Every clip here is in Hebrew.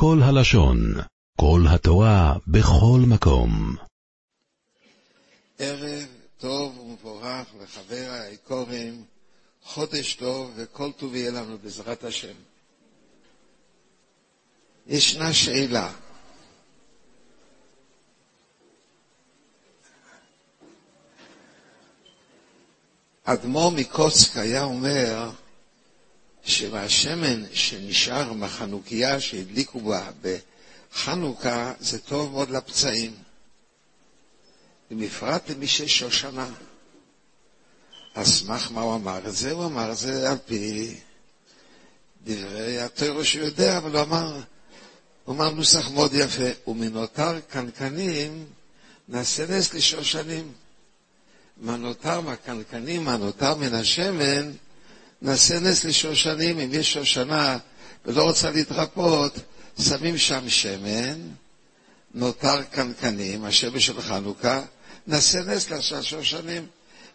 כל הלשון, כל התורה, בכל מקום. ערב טוב ומבורך לחבר היקורים, חודש טוב וכל טוב יהיה לנו בעזרת השם. ישנה שאלה. אדמו"ר מקוצק היה אומר שמהשמן שנשאר מהחנוכיה שהדליקו בה בחנוכה זה טוב מאוד לפצעים, בפרט למי שיש שושנה. אז סמך מה הוא אמר את זה? הוא אמר את זה על פי דברי התוירו שהוא יודע, אבל הוא אמר, הוא אמר נוסח מאוד יפה, ומנותר קנקנים נעשה נס לשושנים. מה נותר מהקנקנים, מה נותר מן השמן, נעשה נס לשושנים, אם יש שושנה ולא רוצה להתרפות, שמים שם שמן, נותר קנקנים, השמן של חנוכה, נעשה נס לשושנים.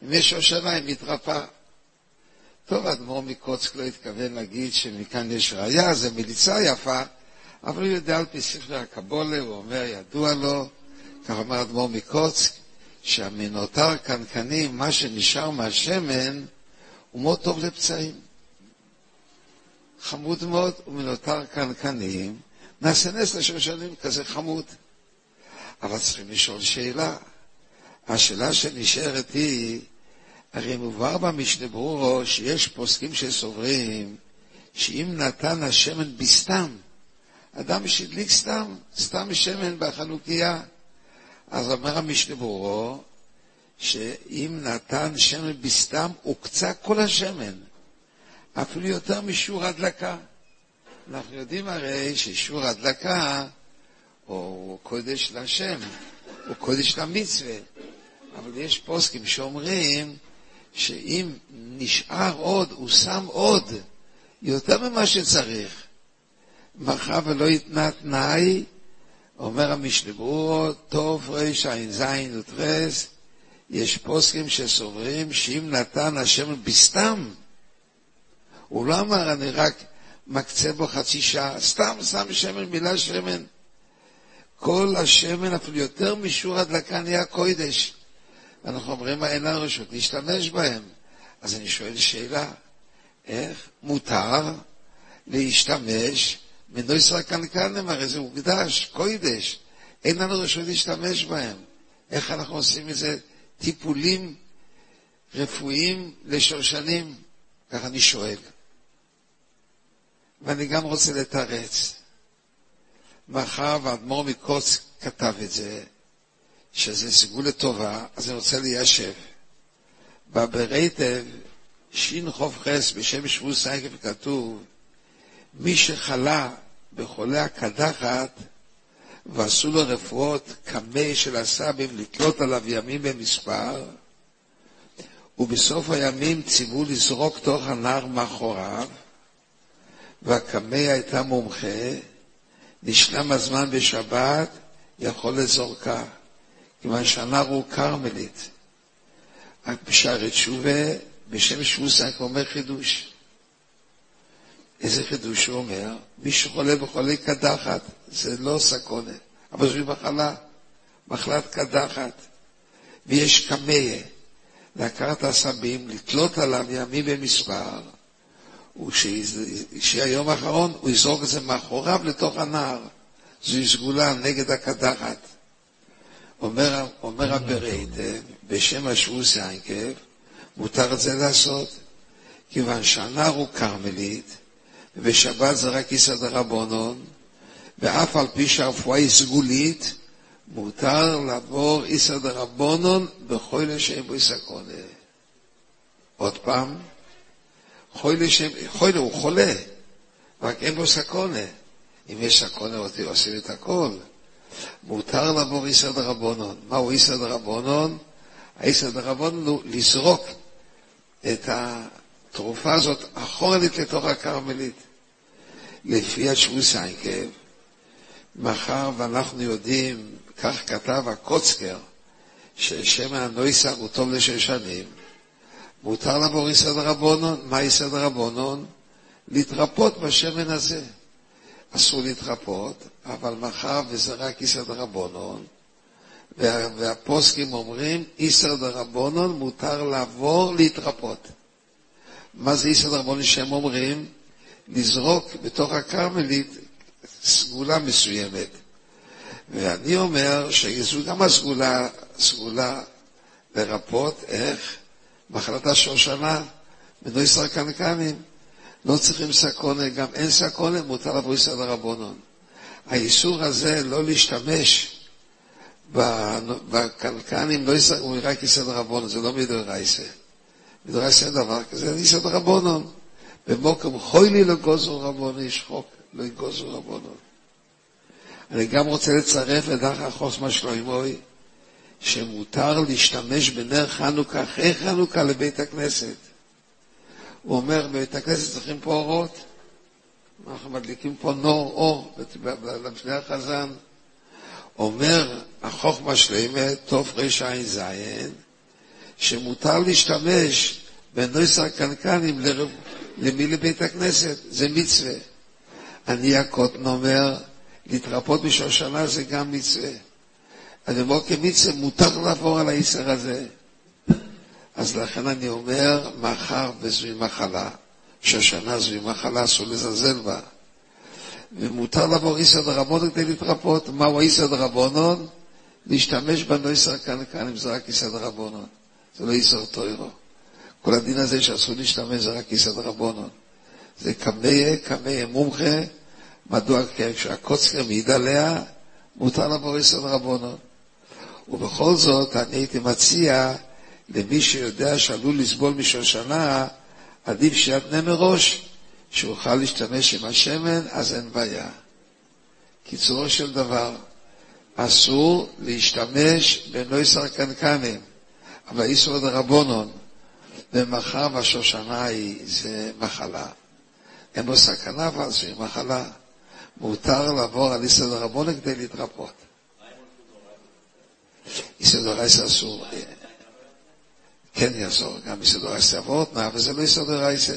אם יש שושנה, היא מתרפאה. טוב, האדמו"ר מקוצק לא התכוון להגיד שמכאן יש ראייה, זה מליצה יפה, אבל הוא יודע על פי ספרי הקבולה, הוא אומר, ידוע לו, כך אומר האדמו"ר מקוצק, שהמנותר קנקנים, מה שנשאר מהשמן, הוא מאוד טוב לפצעים. חמוד מאוד, ומנותר קנקנים, נעשה נס לשושנים, כזה חמוד. אבל צריכים לשאול שאלה. השאלה שנשארת היא, הרי מובהר במשנה ברורו שיש פוסקים שסוברים שאם נתן השמן בסתם, אדם שהדליק סתם, סתם שמן בחנוכיה, אז אומר המשנה ברורו, שאם נתן שמן בסתם, הוקצה כל השמן, אפילו יותר משיעור הדלקה. אנחנו יודעים הרי ששיעור הדלקה הוא קודש לשם, הוא קודש למצווה, אבל יש פוסקים שאומרים שאם נשאר עוד, הוא שם עוד, יותר ממה שצריך. מאחר ולא התנה תנאי, אומר המשנה ברורו, טוב רע"ז ותרס, יש פוסקים שסוברים שאם נתן השם בסתם, הוא לא אמר אני רק מקצה בו חצי שעה, סתם שם שמן, מילה שמן. כל השמן, אפילו יותר משיעור הדלקה, נהיה קוידש. אנחנו אומרים אין לנו רשות להשתמש בהם. אז אני שואל שאלה, איך מותר להשתמש מנויסר קנקנים, הרי זה מוקדש, קוידש, אין לנו רשות להשתמש בהם. איך אנחנו עושים מזה טיפולים רפואיים לשושנים? כך אני שואל. ואני גם רוצה לתרץ. מאחר ואדמו"ר מקוץ כתב את זה, שזה סגול לטובה, אז אני רוצה ליישב. בברייטב, שין חוף חס בשם שבו סייקף כתוב, מי שחלה בחולי הקדחת ועשו לו רפואות קמי של הסבים לתלות עליו ימים במספר, ובסוף הימים ציוו לזרוק תוך הנער מאחוריו, והקמי הייתה מומחה, נשלם הזמן בשבת, יכול לזורקה, כיוון שהנער הוא כרמלית. בשערי תשובה, בשם שבוסק אומר חידוש. איזה חידוש הוא אומר? מי שחולה בחולי קדחת, זה לא סקונה, אבל זו מחלה, מחלת קדחת, ויש קמיה, להכרת עשבים, לתלות עליו ימים במספר, ושהיום האחרון הוא יזרוק את זה מאחוריו לתוך הנהר. זוהי סגולה נגד הקדחת. אומר, אומר הברייטה, בשם השבוס ינקב, מותר את זה לעשות, כיוון שהנער הוא כרמלית, ובשבת זה רק איסא דרבנון, ואף על פי שהרפואה היא סגולית, מותר לעבור איסא דרבנון בכל לשם בו סקונה. עוד פעם, חוילה, שם, חוילה הוא חולה, רק אין בו סקונה. אם יש סקונה, עושים את הכל. מותר לעבור איסא דרבנון. מהו איסא דרבנון? האיסא דרבנון הוא לזרוק את התרופה הזאת אחורנית לתוך הכרמלית. לפי השבוס איינקב, מאחר ואנחנו יודעים, כך כתב הקוצקר, ששם הנויסר הוא טוב לשש שנים, מותר לעבור איסא דרבנון. מה איסא דרבנון? להתרפות בשמן הזה. אסור להתרפות, אבל מאחר וזה רק איסר דרבנון, והפוסקים אומרים, איסר דרבנון מותר לעבור להתרפות. מה זה איסר דרבנון שהם אומרים? לזרוק בתוך הכרמלית סגולה מסוימת. ואני אומר שזו גם הסגולה, סגולה לרפות, איך? מחלת השושנה, בנוי סרקנקנים. לא צריכים סקונה, גם אין סקונה, מותר לבוא ישראל לרבונון. האיסור הזה לא להשתמש בקנקנים, לא יסר, הוא רק יסר לרבונון, זה לא מדרייסה. מדרייסה אין דבר כזה, זה יסר לרבונון. במוקם חוילי לא גוזו רבונון, יש חוק, לא יגוזו רבונון. אני גם רוצה לצרף לדרך החוסמה שלוימוי, שמותר להשתמש בנר חנוכה אחרי חנוכה לבית הכנסת. הוא אומר, בבית הכנסת צריכים פה אורות. אנחנו מדליקים פה נור אור לפני החזן. אומר החוכמה שלמה, תוף רע"ז, שמותר להשתמש בנויסר קנקנים למי לבית הכנסת, זה מצווה. אני הקוטן אומר, להתרפות בשושנה זה גם מצווה. אני אומר כמצווה, מותר לעבור על האיסר הזה. אז לכן אני אומר, מאחר וזוהי מחלה, שושנה זוהי מחלה, אסור לזלזל בה. ומותר לעבור איסר דרבנון כדי להתרפות. מהו איסר דרבנון? להשתמש בנויסר כאן, אם זה רק איסר דרבנון. זה לא איסר טוירו. כל הדין הזה שאסור להשתמש זה רק איסר דרבנון. זה קמיה, קמיה מומחה, מדוע כשהקוצקר מעיד עליה, מותר לעבור איסר דרבנון. ובכל זאת, אני הייתי מציע למי שיודע שעלול לסבול משושנה, עדיף שיתנה מראש, שיוכל להשתמש עם השמן, אז אין בעיה. קיצורו של דבר, אסור להשתמש בנויסר קנקנים, אבל איסור דרבונון, ומאחר והשושנה היא, זה מחלה. אין בו סכנה, אבל זו מחלה. מותר לעבור על איסור דרבונון כדי להתרפות. איסור דרייסה אסור. כן יעזור, גם מסדורייסה אבות מה, אבל זה לא יסדורייסה.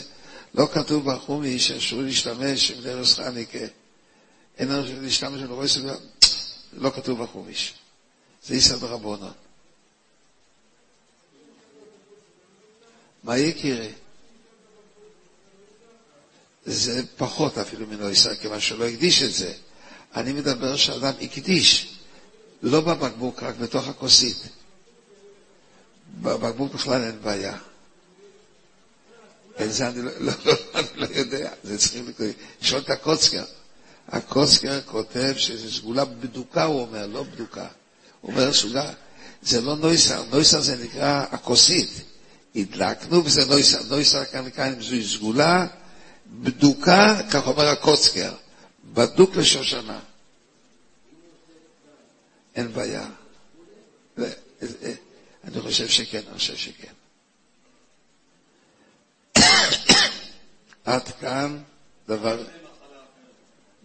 לא כתוב בחומי שאסור להשתמש עם דרס חניקה. אין לנו להשתמש עם דרס לא כתוב בחומיש. זה יסד רבונו. מה יקירי? זה פחות אפילו מנו ישראל, כיוון שלא הקדיש את זה. אני מדבר שאדם הקדיש, לא בבקבוק, רק בתוך הכוסית. בבקבוק בכלל אין בעיה. את זה אני לא, לא, לא, אני לא יודע, זה צריכים לשאול את הקוצקר. הקוצקר כותב שזה סגולה בדוקה, הוא אומר, לא בדוקה. הוא אומר סגולה, זה לא נויסר, נויסר זה נקרא הכוסית. הדלקנו וזה נויסר, נויסר כאן זוהי סגולה בדוקה, כך אומר הקוצקר, בדוק לשושנה. אין בעיה. אני חושב שכן, אני חושב שכן. עד כאן דבר...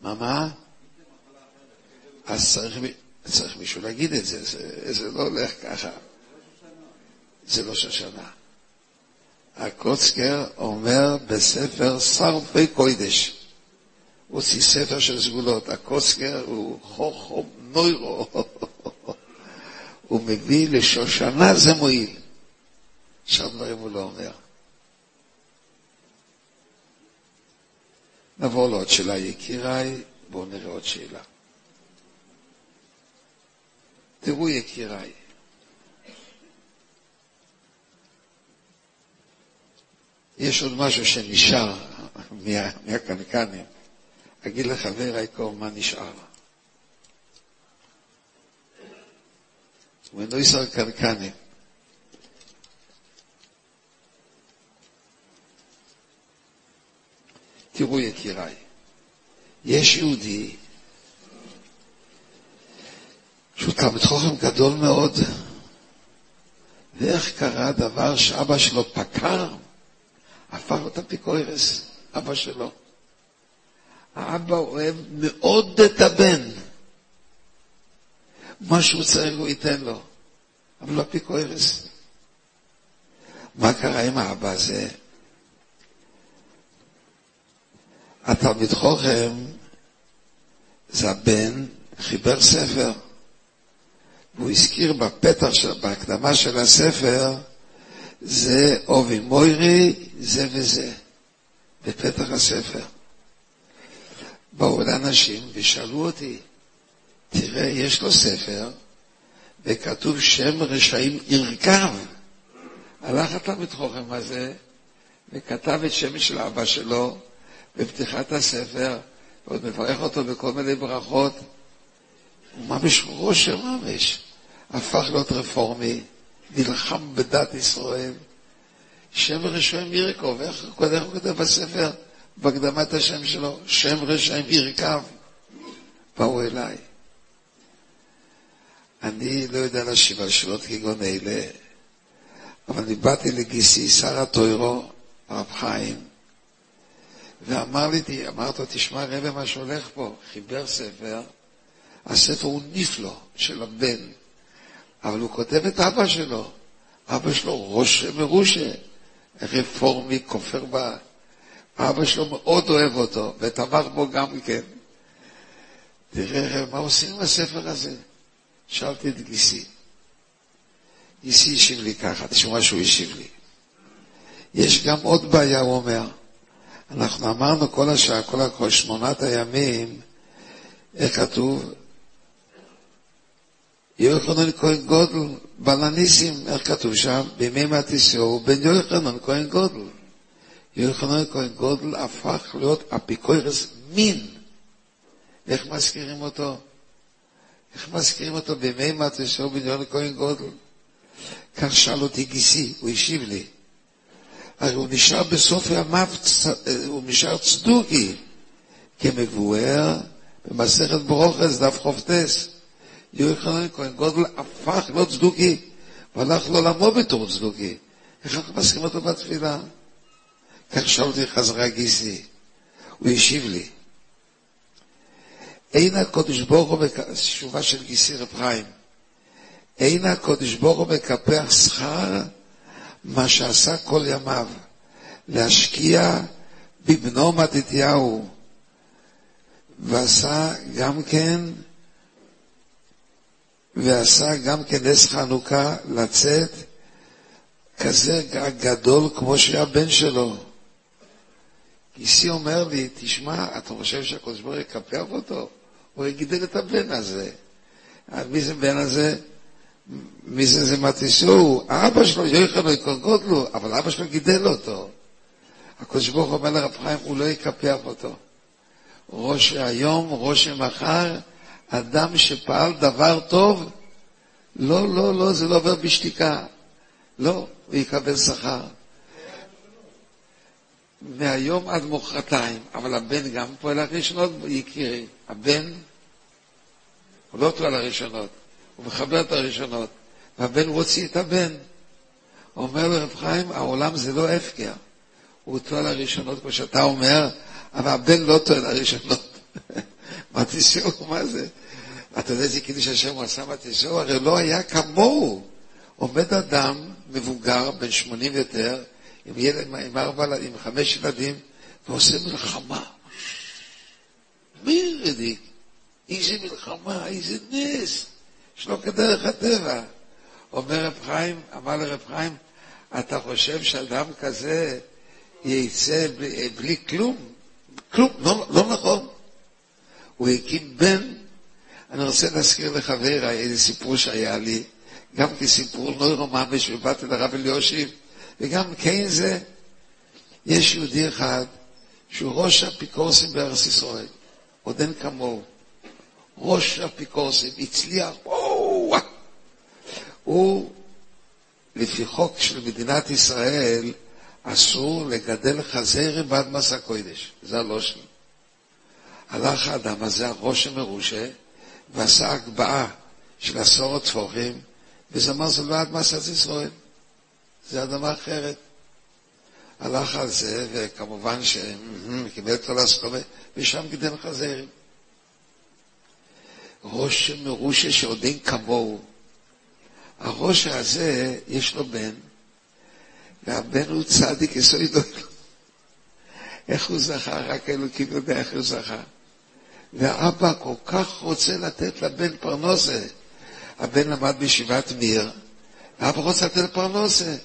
מה, מה? אז צריך, צריך מישהו להגיד את זה, זה, זה לא הולך ככה. זה לא שושנה. הקוצקר אומר בספר שרפי קוידש. הוא הוציא ספר של סגולות. הקוצקר הוא חוכו נוירו. הוא מביא לשושנה זה מועיל. שאר דברים הוא לא אומר. נעבור לעוד שאלה, יקיריי, בואו נראה עוד שאלה. תראו, יקיריי, יש עוד משהו שנשאר מה, מהקנקנים. אגיד לחבר היקום מה נשאר. ולא ישר קנקנים. תראו יקיריי, יש יהודי שהוא תלמיד חוכם גדול מאוד, ואיך קרה דבר שאבא שלו פקר, הפך את אפיקוירס, אבא שלו. האבא אוהב מאוד את הבן. מה שהוא צריך הוא ייתן לו, אבל לא אפיקוירס. מה קרה עם האבא הזה? התלמיד חוכם זה הבן, חיבר ספר. והוא הזכיר בפתח, בהקדמה של הספר, זה אובי מוירי, זה וזה, בפתח הספר. באו לאנשים ושאלו אותי, תראה, יש לו ספר, וכתוב שם רשעים ירכב. הלך התלמיד חוכם הזה, וכתב את שם של אבא שלו בפתיחת הספר, ועוד מברך אותו בכל מיני ברכות. הוא ממש ראש של ממש. הפך להיות רפורמי, נלחם בדת ישראל. שם רשעים ירכוב, איך הוא כותב בספר, בהקדמת השם שלו, שם רשעים ירכב. באו אליי. אני לא יודע להשיב על שאלות כגון אלה, אבל אני באתי לגיסי, שר הטוירו, הרב חיים, ואמר לי, אמרת לו, תשמע רבי מה שהולך פה, חיבר ספר, הספר הוא נפלא של הבן, אבל הוא כותב את אבא שלו, אבא שלו ראש מרושה, רפורמי, כופר בה, אבא שלו מאוד אוהב אותו, ותמך בו גם כן. תראה, מה עושים עם הספר הזה? שאלתי את גיסי. גיסי השיב לי ככה, תשמעו מה שהוא השיב לי. יש גם עוד בעיה, הוא אומר. אנחנו אמרנו כל השעה, כל הכל, שמונת הימים, איך כתוב? יוחנן כהן גודל, בלניסים, איך כתוב שם? בימי מתיסאו, בן יוחנן כהן גודל. יוחנן כהן גודל הפך להיות אפיקוירס מין. איך מזכירים אותו? איך מזכירים אותו בימי מתיסאו, בן יוחנן כהן גודל? כך שאל אותי גיסי, הוא השיב לי. הרי הוא נשאר בסוף ימיו, הוא נשאר צדוקי, כמבואר במסכת ברוכס, דף חופטס. יוחנן כהן גודל הפך להיות צדוקי, והלך לעולמו בתור צדוקי. איך אנחנו מסכימים אותו בתפילה? כך שאלתי חזרה גיסי, הוא השיב לי. אין הקודש הוא, תשובה של גיסי רב חיים, אין הקודש הוא מקפח שכר מה שעשה כל ימיו, להשקיע בבנו מתתיהו, ועשה גם כן, ועשה גם כן נס חנוכה לצאת כזה גדול כמו שהיה בן שלו. גיסי אומר לי, תשמע, אתה חושב שהקדוש ברוך הוא יקפח אותו? הוא יגידל את הבן הזה. מי זה בן הזה? מי זה זה מתישהו? אבא שלו, יויכן לא יקורגות לו, אבל אבא שלו גידל אותו. הקדוש ברוך הוא אומר לרב חיים, הוא לא יקפח אותו. ראש היום, ראש מחר, אדם שפעל דבר טוב, לא, לא, לא, זה לא עובר בשתיקה. לא, הוא יקבל שכר. מהיום עד מוחרתיים, אבל הבן גם פועל הראשונות, יקירי. הבן, הוא לא פועל הראשונות. הוא מחבר את הראשונות, והבן מוציא את הבן. אומר לרב חיים, העולם זה לא הפקר. הוא טוען לראשונות, כמו שאתה אומר, אבל הבן לא טוען לראשונות. מה תשאו, מה זה? אתה יודע איזה קידוש השם הוא עשה מה תשאו? הרי לא היה כמוהו. עומד אדם מבוגר, בן שמונים יותר, עם ילד, עם ארבע, עם חמש ילדים, ועושה מלחמה. מי רדיק? איזה מלחמה, איזה נס. שלא כדרך הטבע. אומר רב חיים, אמר לרב חיים, אתה חושב שאדם כזה יצא בלי, בלי כלום? כלום, לא, לא נכון. הוא הקים בן, אני רוצה להזכיר לחבר איזה סיפור שהיה לי, גם כסיפור נוירו ממש, ובאתי לרב אליושיב, וגם כן זה, יש יהודי אחד שהוא ראש אפיקורסים בארץ ישראל, עוד אין כמוהו. ראש אפיקורסים, הצליח, הוא, לפי חוק של מדינת ישראל, אסור לגדל חזירים בעד מס הקודש, זה הלושן. הלך האדם הזה, הראש המרושה, ועשה הגבהה של עשרות טפוחים, וזה אמר, זה לא מסת ישראל, זה אדמה אחרת. הלך על זה, וכמובן שקיבל את כל הסכומה, ושם גידל חזירים. ראש מרושה שעוד אין כמוהו. הראש הזה, יש לו בן, והבן הוא צדיק יסוד איך הוא זכה? רק אלוקים יודע איך הוא זכה. ואבא כל כך רוצה לתת לבן פרנוסה. הבן למד בישיבת מיר, ואבא רוצה לתת פרנוסה.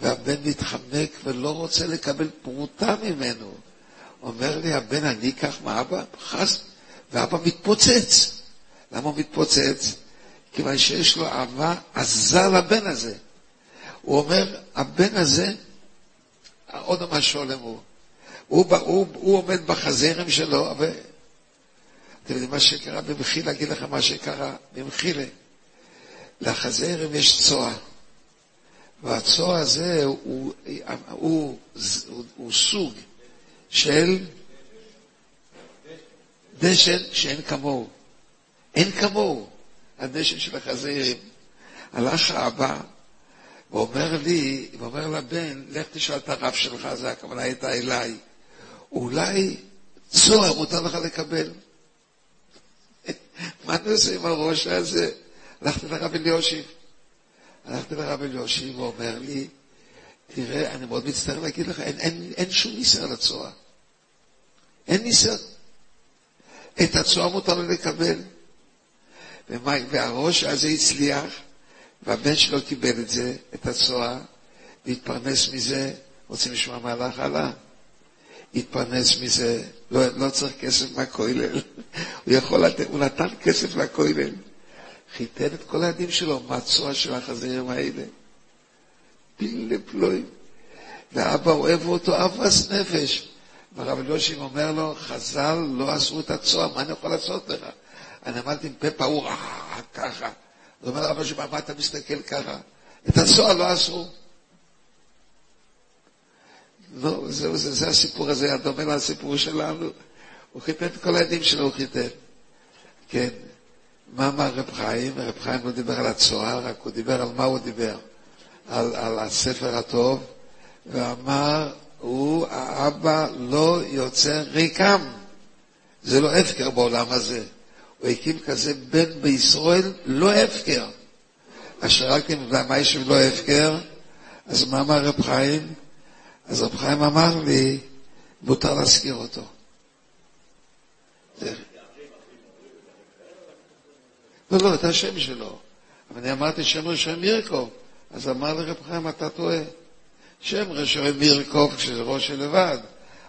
והבן מתחמק ולא רוצה לקבל פרוטה ממנו. אומר לי הבן, אני אקח מאבא? חס, ואבא מתפוצץ. למה הוא מתפוצץ? כיוון שיש לו אהבה עזה לבן הזה. הוא אומר, הבן הזה, עוד משהו עולם הוא. הוא, הוא, הוא עומד בחזירים שלו, אתם יודעים מה שקרה במחילה, אגיד לכם מה שקרה במחילה. לחזירים יש צואה, והצואה הזה הוא, הוא, הוא, הוא, הוא סוג של דשן שאין כמוהו. אין כמוהו, הדשן של החזירים. הלך האבא ואומר לי, ואומר לבן, לך תשאל את הרב שלך, זה הכוונה הייתה אליי. אולי צוהר מותר לך לקבל. מה אני עושה עם הראש הזה? הלכתי לרב אליושיב. הלכתי לרב אליושיב, הוא אומר לי, תראה, אני מאוד מצטער להגיד לך, אין, אין, אין שום ניסיון לצוהר. אין ניסיון. את הצוהר מותר לו לקבל. ומה, והראש הזה הצליח, והבן שלו קיבל את זה, את הצוהר, והתפרנס מזה. רוצים לשמוע מהלך הלאה? התפרנס מזה, לא, לא צריך כסף מהכולל. הוא יכול לתת, הוא נתן כסף לכולל. חיתן את כל הילדים שלו מהצועה של החזירים האלה. פיל לפלואים. ואבא אוהב אותו אבס נפש. והרב אליושים אומר לו, חז"ל לא עשו את הצועה, מה אני יכול לעשות לך? אני עמדתי עם פה פעור, אה, ככה. הוא אומר לאבא שלי, מה אתה מסתכל ככה? את הצועה לא עשו. לא, זה, זה, זה הסיפור הזה, הדומה לסיפור שלנו. הוא חיתן את כל הילדים שלו, הוא חיתן. כן. מה אמר רב חיים? רב חיים לא דיבר על הצוהר, רק הוא דיבר על מה הוא דיבר? על, על הספר הטוב, ואמר, הוא, האבא לא יוצא ריקם. זה לא הפקר בעולם הזה. הוא הקים כזה בן בישראל, לא הפקר. אז שאלתי, למה ישב לא הפקר? אז מה אמר רב חיים? אז רב חיים אמר לי, מותר להזכיר אותו. לא, לא, את השם שלו. אבל אני אמרתי שם ראשון מירקוב. אז אמר לרב חיים, אתה טועה. שם ראשון מירקוב כשזה ראש לבד.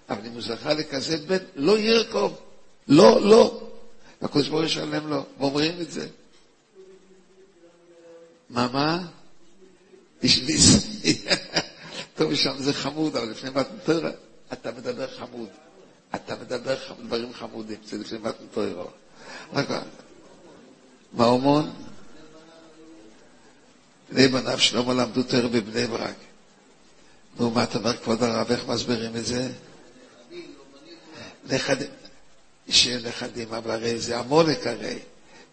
אבל אם הוא זכה לכזה בן, לא ירקוב. לא, לא. הקדוש ברוך הוא ישלם לו, ואומרים את זה. מה, מה? טוב, שם זה חמוד, אבל לפני מתנתרא, אתה מדבר חמוד. אתה מדבר דברים חמודים, זה לפני מתנתרא. מה אומון? בני בניו שלמה למדו תרא בבני ברק. נו, מה אתה אומר, כבוד הרב, איך מסבירים את זה? נכדים, שנכדים, אבל הרי זה עמולק הרי.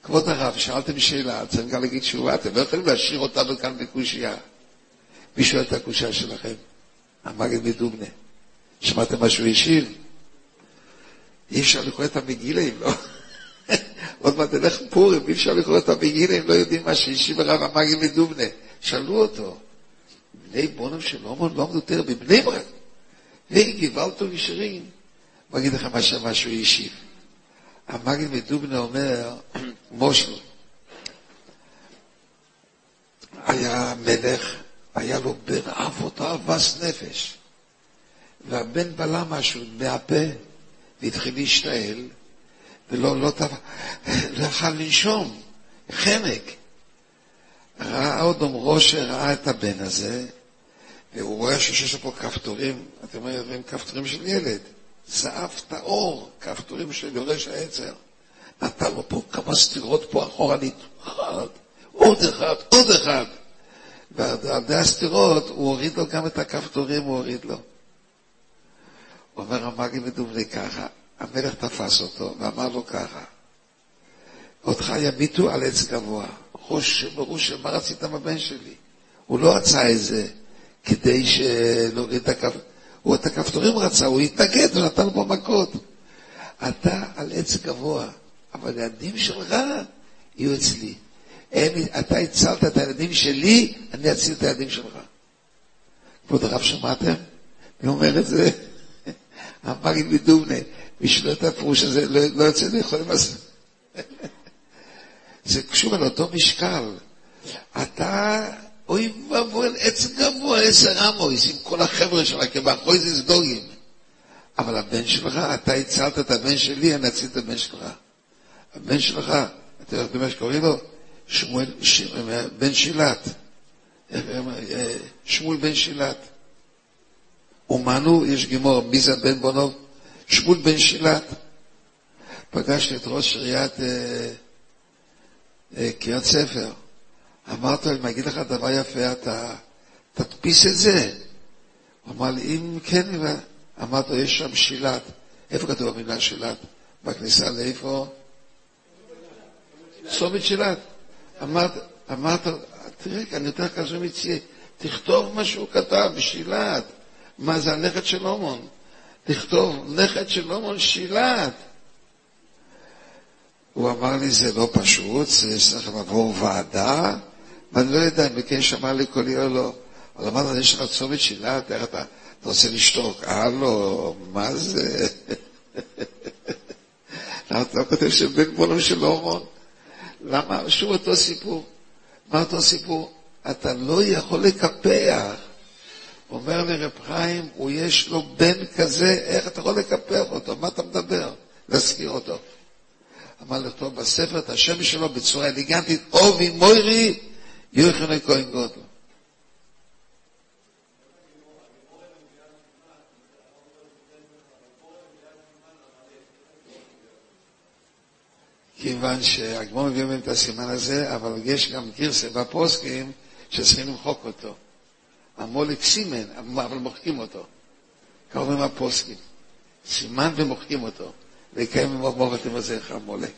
כבוד הרב, שאלתם שאלה, צריך גם להגיד תשובה, אתם לא יכולים להשאיר אותנו כאן בקושייה. מי שואל את הקושייה שלכם? המגד מדובנה. שמעתם מה שהוא השאיר? אי אפשר לקרוא את המגילה אם לא. עוד מעט נלך פורים, אי אפשר לקרוא את המגילה אם לא יודעים מה שהשיב הרב המגד מדובנה. שאלו אותו, בני בונם של הומון לא עמדו תרא בבני ברק. והי גוואלתו נשארים. בוא אגיד לכם מה שהוא השיב. המגד מדובנה אומר, מושל, היה מלך, היה לו בן אבות אהבס נפש. והבן בלע משהו מהפה, והתחיל להשתעל, ולא לא, לא יכל לנשום, חנק. ראה עוד אומרו שראה את הבן הזה, והוא רואה שיש לו פה כפתורים, אתם רואים כפתורים של ילד, זהב טהור, כפתורים של יורש העצר. נתן לו פה כמה סטירות פה אחורנית, אחד, עוד אחד, עוד אחד. ועל ידי הסטירות הוא הוריד לו גם את הכפתורים, הוא הוריד לו. אומר המאגי מדובלי ככה, המלך תפס אותו ואמר לו ככה, אותך ימיתו על עץ גבוה. ראש בראש, מה רצית מהבן שלי? הוא לא רצה את זה כדי להוריד את הכפתורים. הוא את הכפתורים רצה, הוא התנגד, הוא נתן פה מכות. אתה על עץ גבוה, אבל הילדים שלך יהיו אצלי. הם, אתה הצלת את הילדים שלי, אני אציל את הילדים שלך. כבוד הרב, שמעתם? מי אומר את זה? המגיד מדובנה, מי שלא את הפירוש הזה, לא, לא יוצא לי יכולים לעשות. זה קשור על אותו משקל. אתה, אוי ואבוי, עץ גבוה, עשר עמויס, עם כל החבר'ה שלך, כבאחוי זה סדוגים. אבל הבן שלך, אתה הצלת את הבן שלי, אני אציל את הבן שלך. הבן שלך, אתה יודע מה שקוראים לו? שמואל, ש... בן שילת. שמואל בן שילת. אומנו, יש גימור, מי זה בן בונוב? שמואל בן שילת. פגשתי את ראש עיריית אה, אה, קריית ספר. אמרתי לו, אם אגיד לך דבר יפה, אתה תדפיס את זה. הוא אמר לי, אם כן, אמרתי לו, יש שם שילת. איפה כתוב המילה שילת? בכניסה לאיפה? צומת שילת. אמרת, אמרת, תראה, אני יותר כזה מציע, תכתוב מה שהוא כתב, שילת. מה זה הנכד של הומון? תכתוב, נכד של הומון שילת. הוא אמר לי, זה לא פשוט, זה צריך לעבור ועדה, ואני לא יודע אם כן שמע לי קולי או לא. אבל אמרת, יש לך צומת שילת, איך אתה, אתה רוצה לשתוק? הלו, מה זה? למה אתה לא כותב שבן בולו של הומון? למה? שוב אותו סיפור. מה אותו סיפור? אתה לא יכול לקפח. אומר לי רב חיים, הוא יש לו בן כזה, איך אתה יכול לקפח אותו? מה אתה מדבר? להזכיר אותו. אמר לו, טוב, בספר את השם שלו בצורה אליגנטית, אובי מוירי, יוחנן כהן גודל. כיוון שהגמור מביא מהם את הסימן הזה, אבל יש גם גרסה בפוסקים שצריכים למחוק אותו. המולק סימן, אבל מוחקים אותו. כך אומרים הפוסקים. סימן ומוחקים אותו. ויקיים ממור את אמזיך המולק.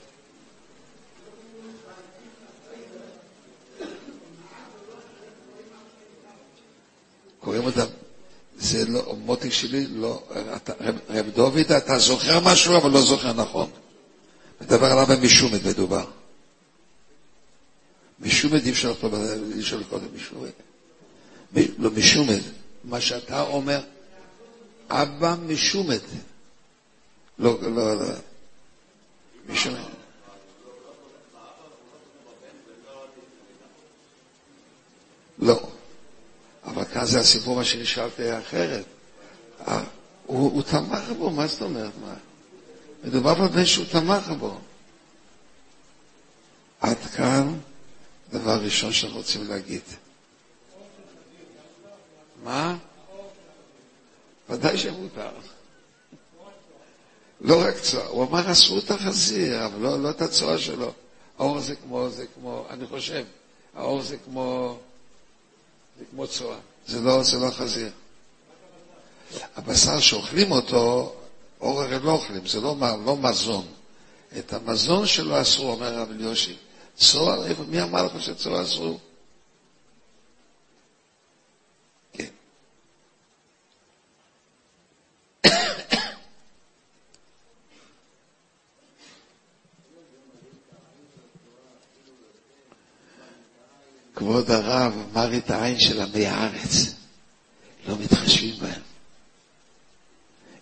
קוראים אותם, זה לא, מותק שלי, לא, רב דוד, אתה זוכר משהו, אבל לא זוכר נכון. מדבר עליו במשומד מדובר. משומד אי אפשר לשאול קודם משומד. לא משומד, מה שאתה אומר, אבא משומד. לא, לא, לא. משומד. לא. אבל כאן זה הסיפור מה שנשאלתי אחרת. אה, הוא, הוא תמך בו, מה זאת אומרת? מה? מדובר בבן שהוא תמך בו. עד כאן דבר ראשון שאנחנו רוצים להגיד. מה? ודאי שמותר. לא רק צואה, הוא אמר אסרו את החזיר, אבל לא, לא את הצואה שלו. האור זה כמו, זה כמו, אני חושב, האור זה כמו, זה כמו צואה. זה לא, זה לא חזיר. הבשר שאוכלים אותו, אור הרי לא אוכלים, זה לא, לא מזון. את המזון שלו אסרו, אומר רב אליושי. צוהר, מי אמר לך שצוהר אסרו? כן. כבוד הרב, מראית העין של עמי הארץ, לא מתחשבים בהם.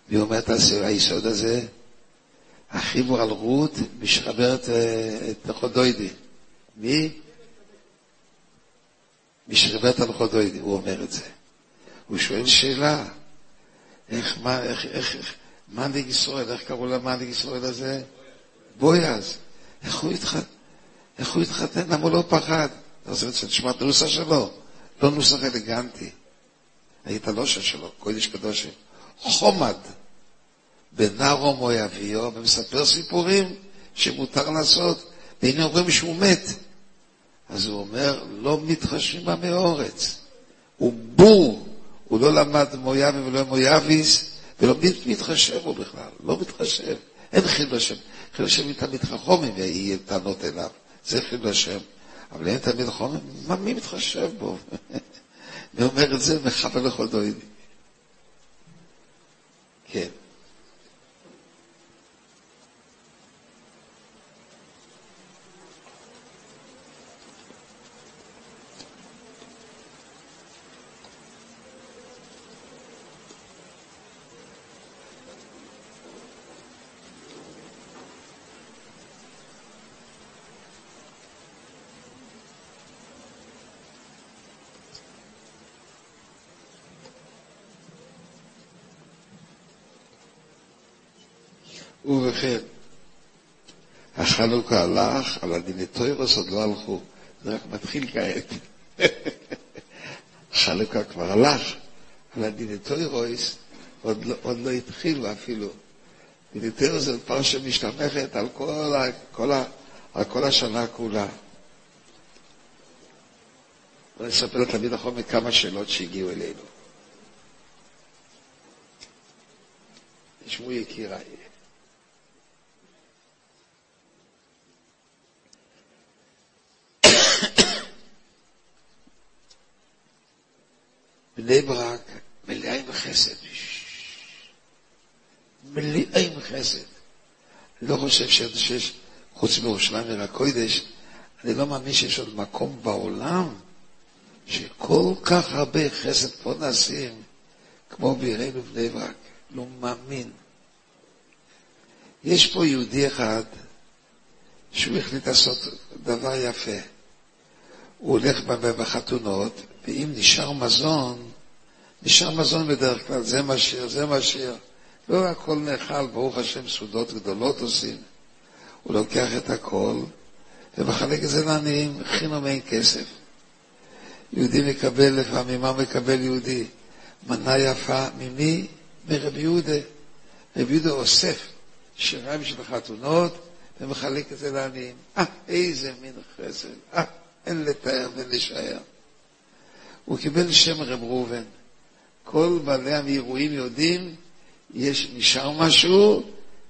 מי אומר את היסוד הזה? החיבור על רות משחברת את חודוידי. מי? משחברת על חודוידי, הוא אומר את זה. הוא שואל שאלה, איך, מה, איך, איך, איך, מנהיג ישראל, איך קראו למנהיג ישראל הזה? בויאז. איך הוא התחתן? איך הוא התחתן? למה הוא לא פחד? אתה רוצה שתשמע את הנוסח שלו? לא נוסח אלגנטי. היית לא שלו, קודש קדושים. חומד. בנערו מויביו, ומספר סיפורים שמותר לעשות, והנה אומרים שהוא מת. אז הוא אומר, לא מתחשבים במאורץ. הוא בור, הוא לא למד מויבי ולא מויביס, ולא מתחשב בו בכלל, לא מתחשב. אין חיל השם. חיל השם תמיד חכומים יהיה טענות אליו, זה חיל השם. אבל אין תמיד חכומים, מה, מי מתחשב בו? אני אומר את זה, מחבל לכל דוידי. כן. ובכן, החנוכה הלך, אבל הדינטוירוס עוד לא הלכו. זה רק מתחיל כעת. חנוכה כבר הלך, אבל הדינטוירוס עוד לא, עוד לא התחילו אפילו. דינטוירוס זה פרשה משתמכת על כל, ה, כל, ה, על כל השנה כולה. אני אספר לתלמיד החומר כמה שאלות שהגיעו אלינו. תשמעו יקיריי. בני ברק מלאה עם חסד. מלאה עם חסד. לא חושב שיש, חוץ מירושלים ולקוידש, אני לא מאמין שיש עוד מקום בעולם שכל כך הרבה חסד פה נעשים כמו בעירנו בני ברק. לא מאמין. יש פה יהודי אחד שהוא החליט לעשות דבר יפה. הוא הולך בחתונות, ואם נשאר מזון, נשאר מזון בדרך כלל, זה משאיר, זה משאיר. לא הכל נאכל, ברוך השם, סעודות גדולות עושים. הוא לוקח את הכל ומחלק את זה לעניים, חינם אין כסף. יהודי מקבל לפעמים, מה מקבל יהודי? מנה יפה, ממי? מרבי יהודה. רבי יהודה אוסף שיריים של חתונות ומחלק את זה לעניים. אה, איזה מין חסד. אה, אין לתאר ואין לשער. הוא קיבל שם רב ראובן. כל בעלי האירועים יודעים, יש, נשאר משהו,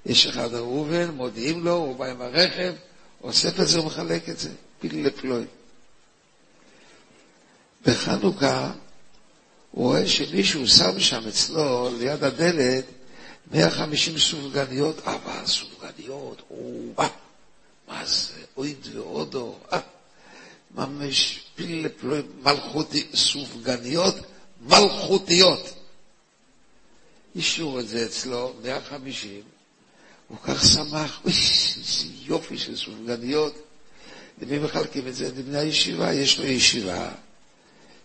יש אחד ראובן, מודיעים לו, הוא בא עם הרכב, אוסף את זה ומחלק את זה, פיל לפלוי. בחנוכה הוא רואה שמישהו שם שם אצלו, ליד הדלת, 150 סופגניות, אבל סופגניות, או, מה זה, אויד ואודו, אה, ממש פיל לפלוי, מלכותי, סופגניות מלכותיות. אישור את זה אצלו, 150, הוא כך שמח, איזה יופי של סופגניות. למי מחלקים את זה? לבני הישיבה, יש לו ישיבה.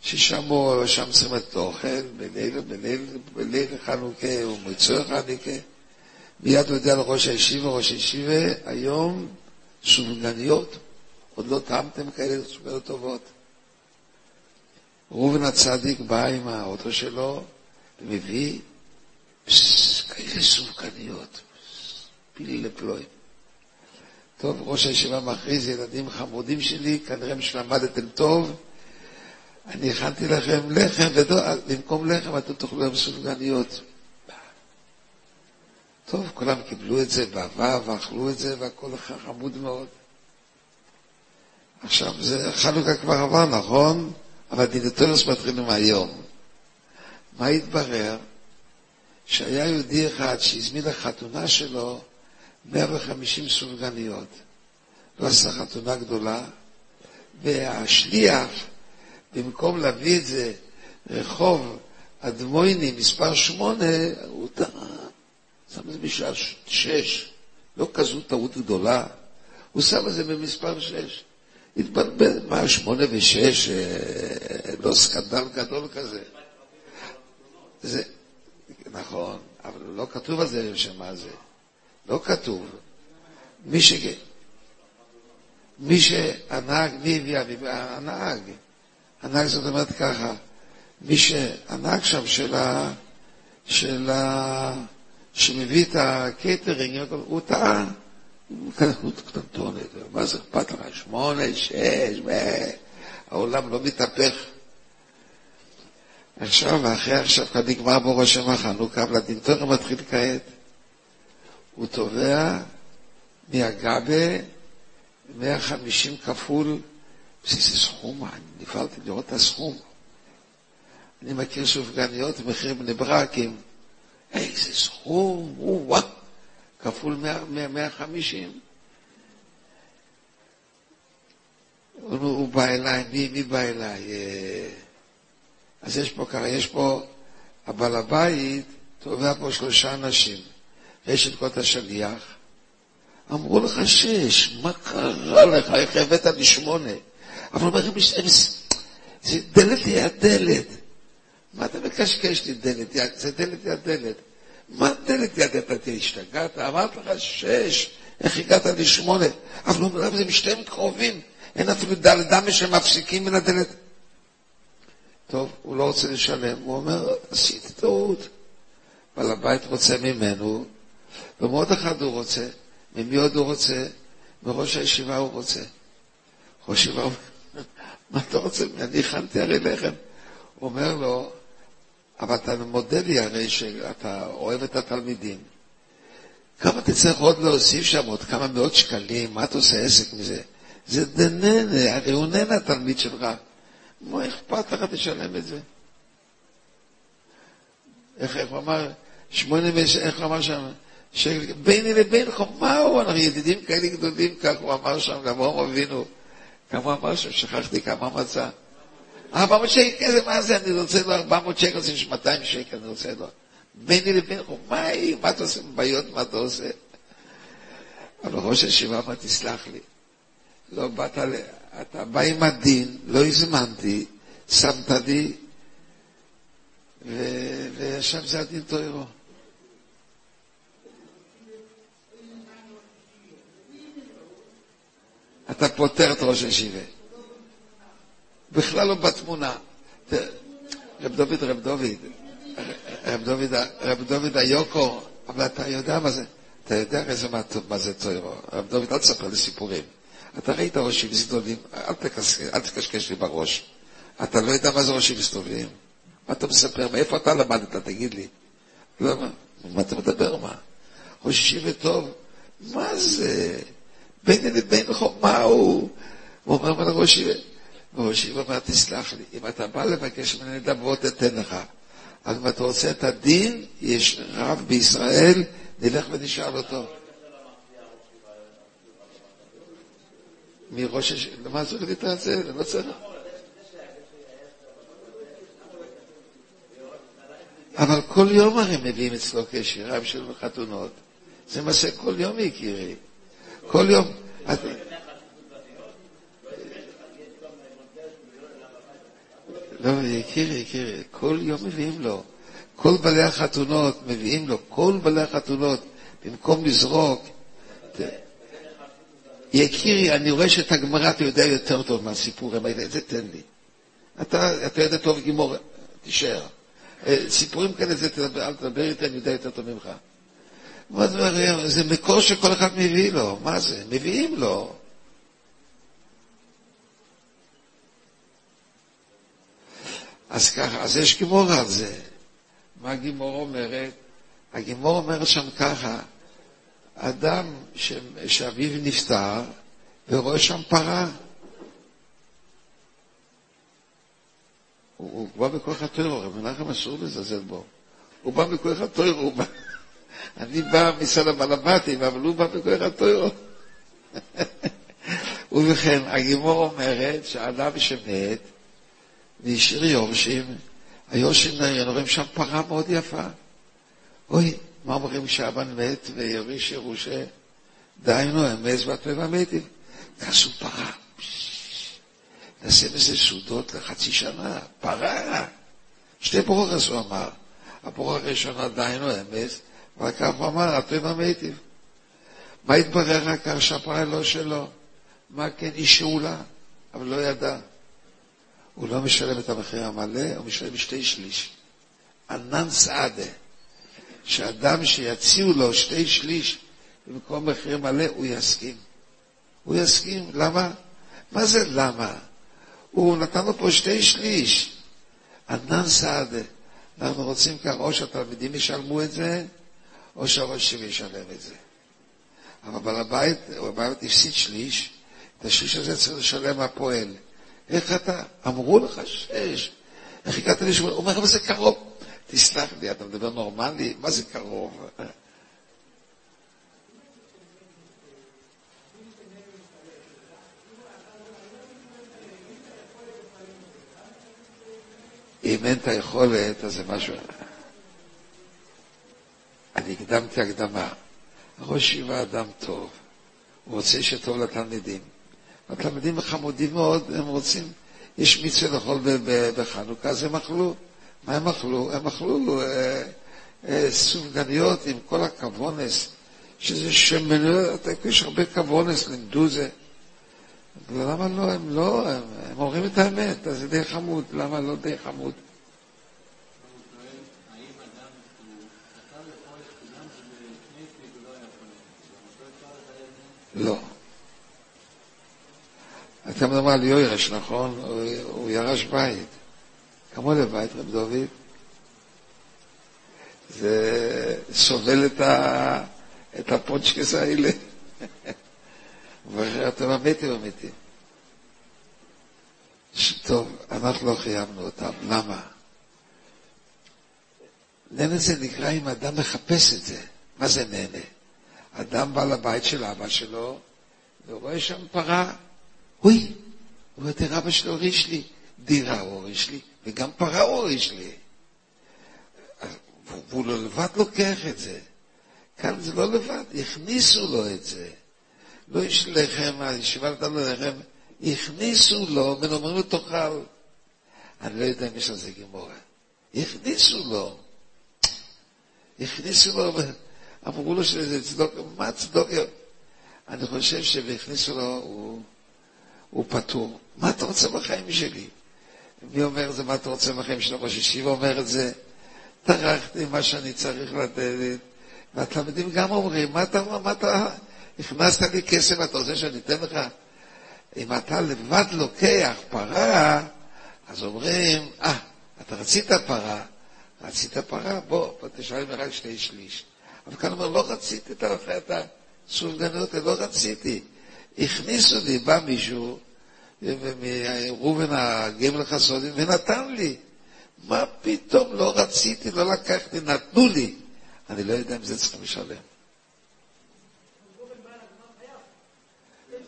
ששם שם את האוכל, בליל, בליל, בליל חנוכה ומצוי חנוכה. מיד הוא יודע לראש הישיבה, ראש הישיבה, היום סופגניות, עוד לא טעמתם כאלה סופגניות טובות. ראובן הצדיק בא עם האוטו שלו ומביא כאלה סופגניות, פילי לפלואים. טוב, ראש הישיבה מכריז, ילדים חמודים שלי, כנראה שלמדתם טוב, אני הכנתי לכם לחם, ובמקום לחם אתם תאכלו היום סופגניות. טוב, כולם קיבלו את זה באהבה ואכלו את זה, והכל חמוד מאוד. עכשיו, זה חנוכה כבר עבר, נכון? אבל דינטולוס מתחילים היום. מה התברר? שהיה יהודי אחד שהזמין לחתונה שלו 150 סופגניות. לא עשה חתונה גדולה, והשליח במקום להביא את זה רחוב אדמויני מספר שמונה, הוא טעה, שם את זה בשעה שש, לא כזו טעות גדולה, הוא שם את זה במספר שש. התבלבל, מה, שמונה ושש, אה, לא סקנדל גדול כזה. זה, נכון, אבל לא כתוב על זה שמה זה. לא כתוב. מי ש... מי שהנהג, מי הביא? הנהג. הנהג זאת אומרת ככה, מי שהנהג שם של ה... של ה... שמביא את הקייטרינג, הוא טעה, הוא קטנטונת, מה זה אכפת לך? שמונה, שש, העולם לא מתהפך. עכשיו, אחרי עכשיו, כאן נגמר בו ראש המחנוכה, אבל הדינטוריה מתחיל כעת. הוא תובע מהגבה 150 כפול איזה סכום, אני נפעלתי לראות את הסכום. אני מכיר סופגניות במחיר בני ברקים, איזה סכום, וואו, כפול 150. הוא, הוא בא אליי, מי, מי בא אליי? אה, אז יש פה ככה, יש פה, הבעל הבית תובע פה שלושה אנשים. יש את כל השליח, אמרו לך שש, מה קרה לך? איך הבאת לי שמונה? אבל אומרים, זה דלת ליד דלת. מה אתה מקשקש לי דלת? זה דלת ליד דלת. מה דלת ידעת? אתה השתגעת? אמרת לך שש, איך הגעת לשמונה? אבל הוא אומר, זה משתיהם קרובים, אין אפילו דלדם שמפסיקים מן הדלת. טוב, הוא לא רוצה לשלם, הוא אומר, עשיתי טעות. בעל הבית רוצה ממנו, ומאוד אחד הוא רוצה, ממי עוד הוא רוצה? מראש הישיבה הוא רוצה. ראש הישיבה אומר, מה אתה רוצה? אני הכנתי הרי לחם. הוא אומר לו, אבל אתה מודה לי הרי שאתה אוהב את התלמידים. כמה תצטרך עוד להוסיף שם, עוד כמה מאות שקלים, מה אתה עושה עסק מזה? זה דננה, הרי הוא נהנה התלמיד שלך. מה אכפת לך תשלם את זה? איך, הוא אמר? שמונה, איך הוא אמר שם? שביני לבינך, מה הוא? אנחנו ידידים כאלה גדולים, כך הוא אמר שם לאברהם אבינו. כמה הוא אמר שם? שכחתי כמה מצא. 400 שקל, זה מה זה? אני רוצה לו 400 שקל, זה 200 שקל, אני רוצה לו. ביני לבינך, מה, מה אתה עושה בעיות, מה אתה עושה? אבל ראש הישיבה אמר, תסלח לי. לא באת, ל... אתה בא עם הדין, לא הזמנתי, שמת לי. ועכשיו זה הדין תוירו. אתה פותר את ראש הישיבה. בכלל לא בתמונה. רב דוד, רב דוד, רב דוד, רב דוד היוקו, אבל אתה יודע מה זה, אתה יודע איזה מה, מה זה טוירו. רב דוד, אל תספר לי סיפורים. אתה ראית ראשים מסתובבים, אל תקשקש לי בראש. אתה לא יודע מה זה ראשים מסתובבים. מה אתה מספר? מאיפה אתה למדת? תגיד לי. לא, מה, מה אתה מדבר? מה? ראש ישיבה טוב, מה זה? ביני לבינך, מה הוא? הוא אומר מה לראש ישיבה אומר, תסלח לי, אם אתה בא לבקש ממני נדבות, אתן לך. אבל אם אתה רוצה את הדין, יש רב בישראל, נלך ונשאל אותו. מראש למה צריך להתנצל? אני לא צריך. אבל כל יום הרי מביאים אצלו קשר, רב של חתונות. זה מה שכל יום יקירי. כל יום. לא, יקירי, יקירי, כל יום מביאים לו. כל בעלי החתונות מביאים לו, כל בעלי החתונות, במקום לזרוק, יקירי, אני רואה שאת הגמרא אתה יודע יותר טוב מהסיפורים האלה, את זה תן לי. אתה, אתה יודע טוב גימור, תישאר. אה, סיפורים כאלה, זה תדבר, אל תדבר איתי, אני יודע יותר טוב ממך. זה מקור שכל אחד מביא לו, מה זה? מביאים לו. אז ככה, אז יש גימור על זה. מה הגימור אומרת? הגימור אומרת שם ככה, אדם ש... שאביו נפטר ורואה שם פרה. הוא, הוא בא בכוח הטרור, מנחם אסור לזלזל בו. הוא בא בכוח הטרור, בא... אני בא מצד הבלבטים, אבל הוא בא בכוח הטרור. ובכן, הגימור אומרת שאדם שמת והשאיר יורשים, היורשים רואים שם פרה מאוד יפה. אוי, מה אומרים שהבן מת ויריש ירושה? דהיינו אמץ והטבע מתי. תעשו פרה. נעשה בזה סעודות לחצי שנה. פרה. שתי ברורס הוא אמר. הברור הראשונה דהיינו אמץ, הוא אמר הטבע מתי. מה התברר רק שהפרה לא שלו? מה כן אישרו לה, אבל לא ידע. הוא לא משלם את המחיר המלא, הוא משלם שתי שליש. ענן סעדה. שאדם שיציעו לו שתי שליש במקום מחיר מלא, הוא יסכים. הוא יסכים. למה? מה זה למה? הוא נתן לו פה שתי שליש. ענן סעדה. אנחנו רוצים כאן, או שהתלמידים ישלמו את זה, או שהראש שלי ישלם את זה. אבל בעל הבית, הבית הפסיד שליש, את השליש הזה צריך לשלם הפועל. איך אתה? אמרו לך שש. איך הגעת לשמונה? הוא אומר, אבל זה קרוב. תסלח לי, אתה מדבר נורמלי? מה זה קרוב? אם אין את היכולת, אז זה משהו... אני הקדמתי הקדמה. ראש ישיבה אדם טוב, הוא רוצה שטוב לתלמידים. התלמידים חמודים מאוד, הם רוצים, יש מצווה לאכול בחנוכה, אז הם אכלו. מה הם אכלו? הם אכלו אה, אה, סופגניות עם כל הכבונס, שזה שמנויות, יש הרבה כבונס, לימדו זה. למה לא? הם לא, הם, הם אומרים את האמת, אז זה די חמוד, למה לא די חמוד? לא. אתה מדבר על יוירש, נכון? הוא, הוא ירש בית. כמה לבית, רב דוד? זה סובל את, ה... את הפונצ'קס האלה. ואתם אמיתים אמיתים. טוב, אנחנו לא חייבנו אותם, למה? נהנה זה נקרא אם אדם מחפש את זה. מה זה נהנה? אדם בא לבית של אבא שלו, ורואה שם פרה. אוי, הוא אומר, אבא שלו הוריש לי, דירה הוא הוריש לי, וגם פרה הוא הוריש לי. והוא לא לבד לוקח את זה. כאן זה לא לבד, הכניסו לו את זה. לא יש לחם, הישיבה נתן לו לחם, הכניסו לו, ונאמרים לו תאכל. אני לא יודע אם יש על זה גימורה. הכניסו לו. הכניסו לו, אמרו לו שזה צדוק, מה צדוק? אני חושב שהכניסו לו, הוא, הוא פטור. מה אתה רוצה בחיים שלי? מי אומר את זה, מה אתה רוצה בחיים שלי? ראש ישיבה אומר את זה, טרחתי מה שאני צריך לתת. והתלמידים גם אומרים, מה אתה, מה אתה, הכנסת לי כסף, אתה רוצה שאני אתן לך? אם אתה לבד לוקח פרה, אז אומרים, אה, ah, אתה רצית פרה, רצית פרה, בוא, תשלם רק שני שליש. אבל כאן אומר, לא רציתי את הסופגנות, לא רציתי. הכניסו לי, בא מישהו, ראובן הגמל חסודים, ונתן לי. מה פתאום, לא רציתי, לא לקחתי, נתנו לי. אני לא יודע אם זה צריך לשלם.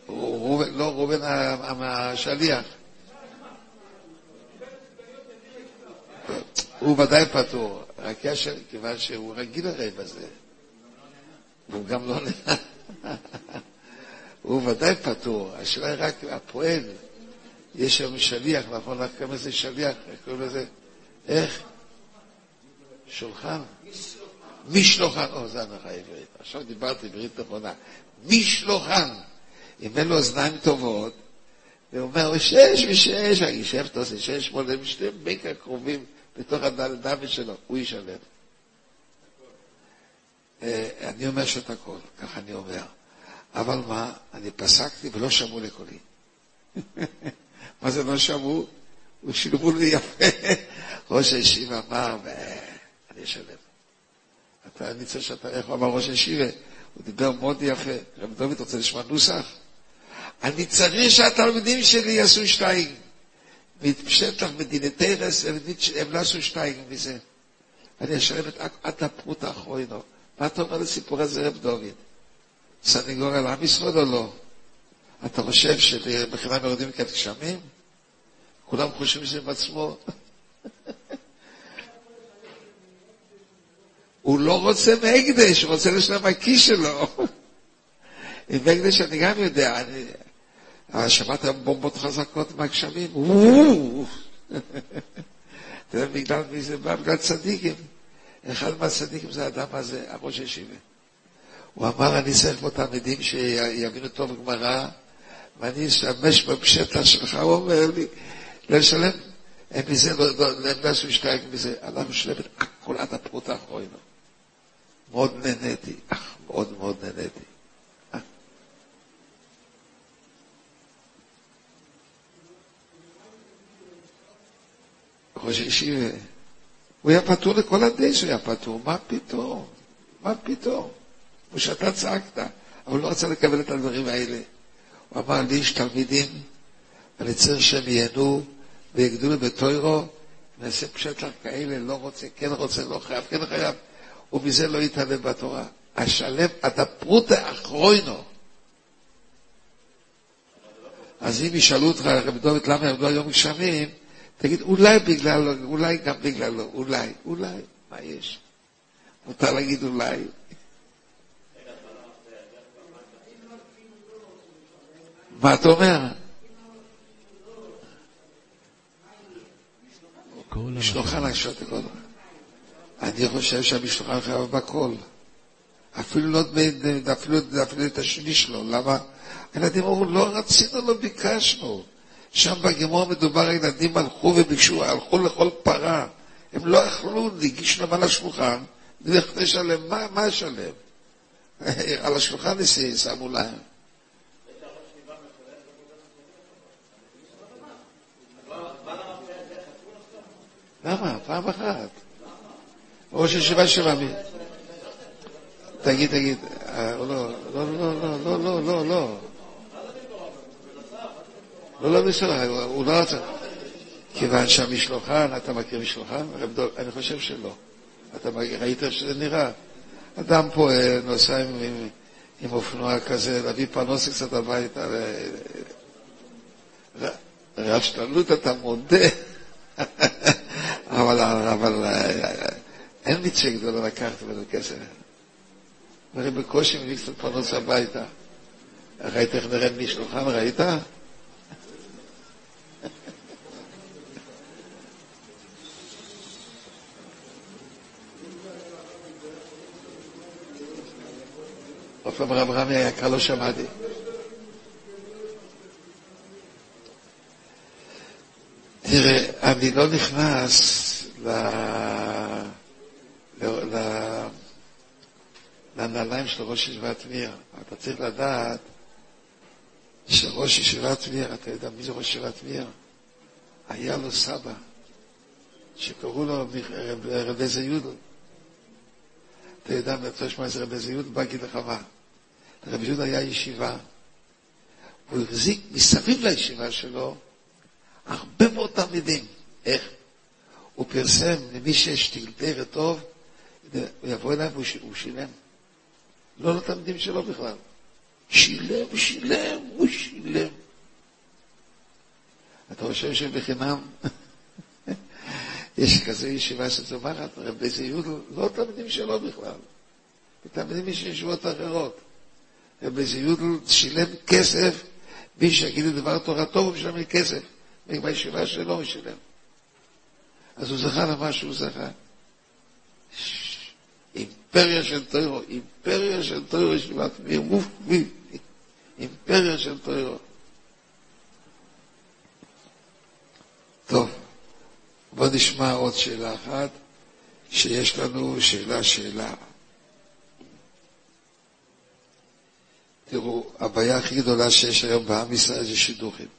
ראובן, לא, ראובן השליח. הוא ודאי פטור, רק יש, כיוון שהוא רגיל הרי בזה. והוא גם לא נראה. הוא ודאי פטור, השאלה היא רק הפועל. יש היום שליח, נכון? איך קוראים לזה שליח? איך קוראים לזה? איך? שולחן? משלוחן. או, זה הנחה עברית. עכשיו דיברתי עברית נכונה. משלוחן. אם אין לו אוזניים טובות, והוא אומר, שש ושש, הישב תעשה שש שמונה, ושתי בקע קרובים בתוך הדלת שלו, הוא ישלם. אה, אני אומר שאת הכל, ככה אני אומר. אבל מה, אני פסקתי ולא שמעו לקולי. מה זה לא שמעו? הוא שילמו לי יפה. ראש הישיבה אמר, אני אשלם. אתה, אני צריך שאתה, איך אמר ראש הישיבה? הוא דיבר מאוד יפה. רב דוד רוצה לשמוע נוסח? אני צריך שהתלמידים שלי יעשו שתיים. משטח מדינתי רס, הם לא עשו שתיים מזה. אני אשלם עד הפרוט האחרונו. מה אתה אומר לסיפור הזה, רב דוד? סניגור על עם ישראל או לא? אתה חושב שבחינם יורדים כאן גשמים? כולם חושבים שזה עם עצמו. הוא לא רוצה מהקדש, הוא רוצה לשלם מהכיס שלו. עם הקדש אני גם יודע, אני... שמעת בומבות חזקות מהגשמים? אתה יודע בגלל מי זה בא? בגלל צדיקים. אחד מהצדיקים זה האדם הזה, הראש הישיבה. הוא אמר, אני צריך פה תלמידים שיבינו טוב גמרא, ואני אשתמש בפשטה שלך, הוא אומר לי, לשלם, הם מזה לא, לא, הם לא עשו שתיים מזה, משלם את הכל עד הפרוט האחרונה. מאוד נהניתי, אך, מאוד מאוד נהניתי. ראש ישיבה הוא היה פטור לכל הדש, הוא היה פטור, מה פתאום? מה פתאום? כמו שאתה צעקת, אבל לא רצה לקבל את הדברים האלה. הוא אמר לי, יש תלמידים, אני צריך שהם ייהנו ויגדלו בתוירו, נעשה פשטר כאלה, לא רוצה, כן רוצה, לא חייב, כן חייב, ומזה לא יתעלם בתורה. השלם עד הפרוט האחרוינו. אז אם ישאלו אותך, רבי דוד, למה ירדו היום גשמים? תגיד, אולי בגללו, אולי גם בגללו, אולי, אולי, מה יש? מותר להגיד אולי. מה אתה אומר? שלוחן הקשות הכל. אני חושב שהמשלוחן חייב בכל. אפילו לא אפילו, אפילו את השליש שלו. למה? הילדים אמרו, לא רצינו, לא ביקשנו. שם בגמור מדובר, הילדים הלכו וביקשו, הלכו לכל פרה. הם לא יכלו, הגישו להם על השולחן, נלך לשלם, מה, מה אשלם? על השולחן שמו להם. למה? פעם אחת. ראש ישיבה רבי. תגיד, תגיד, לא, לא, לא, לא, לא, לא, לא, לא. לא, לא בסדר, הוא לא רצה. כיוון שהמשלוחן, אתה מכיר משלוחן? אני חושב שלא. אתה ראית איך שזה נראה? אדם פה נוסע עם, עם, עם אופנוע כזה, להביא פרנוס קצת הביתה. רשלנות אתה מודה, אבל, אבל אין מצווה גדולה לקחת ממנו כסף. הרי בקושי מביא קצת פרנוס הביתה. ראית איך נראה משלוחן? ראית? עוד פעם רב רמי היקר לא שמעתי. תראה, אני לא נכנס ל... ל... לנעליים של ראש ישיבת מיר. אתה צריך לדעת שראש ישיבת מיר, אתה יודע מי זה ראש ישיבת מיר? היה לו סבא, שקראו לו רבי איזה יהודו. אתה יודע, אתה יודע מה זה רבי איזה יהודו? בא להגיד לך מה. לרבי יהודה היה ישיבה, הוא החזיק מסביב לישיבה שלו הרבה מאוד תלמידים. איך? הוא פרסם למי שיש תלתר טוב, הוא יבוא אליו והוא שילם. לא לתלמידים שלו בכלל. שילם, שילם, הוא שילם. אתה חושב שבחינם יש כזה ישיבה שצומחת, רבי זיוד, לא תלמידים שלו בכלל, תלמידים יש ישיבות אחרות. רבי זיוד שילם כסף, מי שיגידו דבר תורה טוב, הוא משלם כסף. בישיבה שלו הוא שילם. אז הוא זכה למה שהוא זכה. אימפריה של טוירו, אימפריה של טוירו, ישיבת מיר מופי, אימפריה של טוירו. טוב, בוא נשמע עוד שאלה אחת, שיש לנו שאלה שאלה. תראו, הבעיה הכי גדולה שיש היום בעם ישראל זה שידוכים.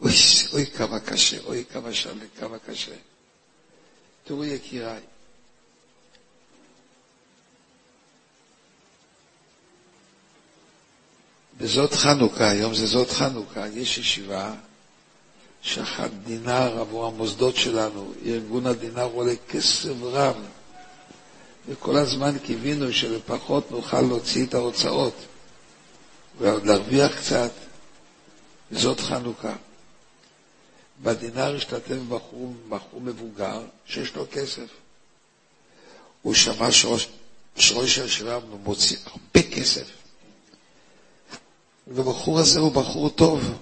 אוי, אוי כמה קשה, אוי כמה שלם, כמה קשה. תראו יקיריי, בזאת חנוכה, היום זה זאת חנוכה, יש ישיבה שאחת דינר עבור המוסדות שלנו, ארגון הדינר עולה כסף רב, וכל הזמן קיווינו שלפחות נוכל להוציא את ההוצאות ולהרוויח קצת, וזאת חנוכה. בדינר השתתף בחור, בחור מבוגר שיש לו כסף. הוא שמע שראש הישיבה מוציא הרבה כסף. והבחור הזה הוא בחור טוב.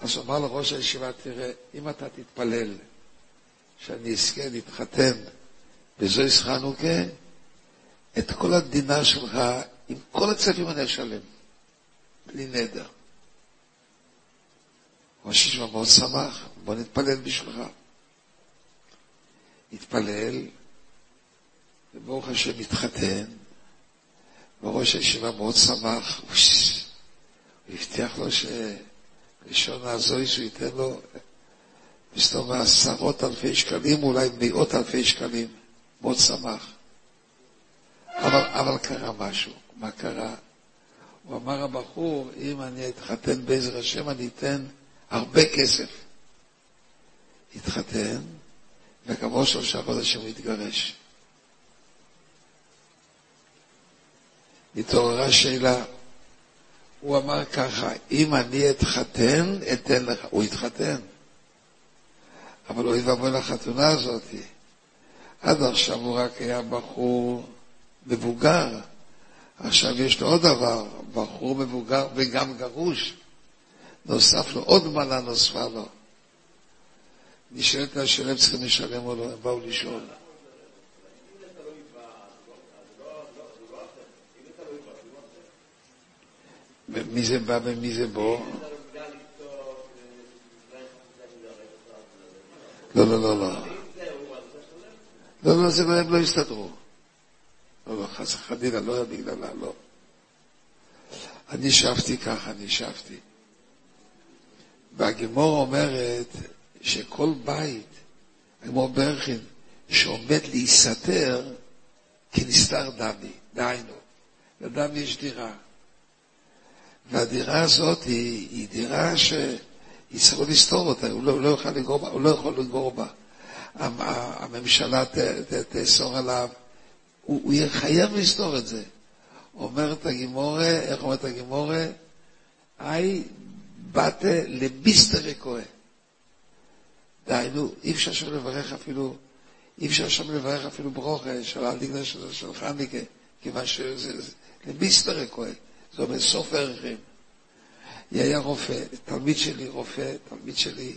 אז הוא אמר לראש הישיבה, תראה, אם אתה תתפלל שאני אזכה להתחתן בזויס חנוכה, את כל הדינר שלך, עם כל הכספים אני אשלם, בלי נדר. ראש הישיבה מאוד שמח, בוא נתפלל בשבילך. התפלל, וברוך השם התחתן, וראש הישיבה מאוד שמח, הוא הבטיח לו שראשון הזויס הוא ייתן לו מסתום עשרות אלפי שקלים, אולי מאות אלפי שקלים, מאוד שמח. אבל, אבל קרה משהו, מה קרה? הוא אמר הבחור, אם אני אתחתן בעזר השם, אני אתן הרבה כסף. התחתן, וכעבור שלושה חודשים הוא התגרש. התעוררה שאלה. הוא אמר ככה, אם אני אתחתן, אתן לך. הוא התחתן. אבל אוי ואבוי לחתונה הזאת. עד עכשיו הוא רק היה בחור מבוגר. עכשיו יש לו עוד דבר, בחור מבוגר וגם גרוש. נוסף לו, עוד מעלה נוספה לו. נשאלת השאלה אם צריכים לשלם או לא, הם באו לשאול. מי זה בא ומי זה בו? לא, לא, לא, לא. לא, לא, זה לא, הם לא הסתדרו. לא, לא, חס וחלילה, לא היה בגללה, לא, לא, לא. אני שבתי ככה, אני שבתי. והגמור אומרת שכל בית, הגמור ברכין, שעומד להיסתר, כנסתר דמי, דהיינו, לאדם יש דירה. והדירה הזאת היא, היא דירה שיצטרכו לסתור אותה, הוא לא, לא יוכל לגור בה, הוא לא יכול לגור בה. הממשלה תאסור עליו, הוא, הוא יהיה חייב לסתור את זה. אומרת הגימורה, איך אומרת הגימורה? היי באת לביסטרי כהן. דהיינו, אי אפשר שם לברך אפילו, אי אפשר שם לברך אפילו ברוכה של הליגנר של, של חניקה, כיוון שזה לביסטרי כהן, זה אומר סוף ערכים. היא היה רופא, תלמיד שלי רופא, תלמיד שלי,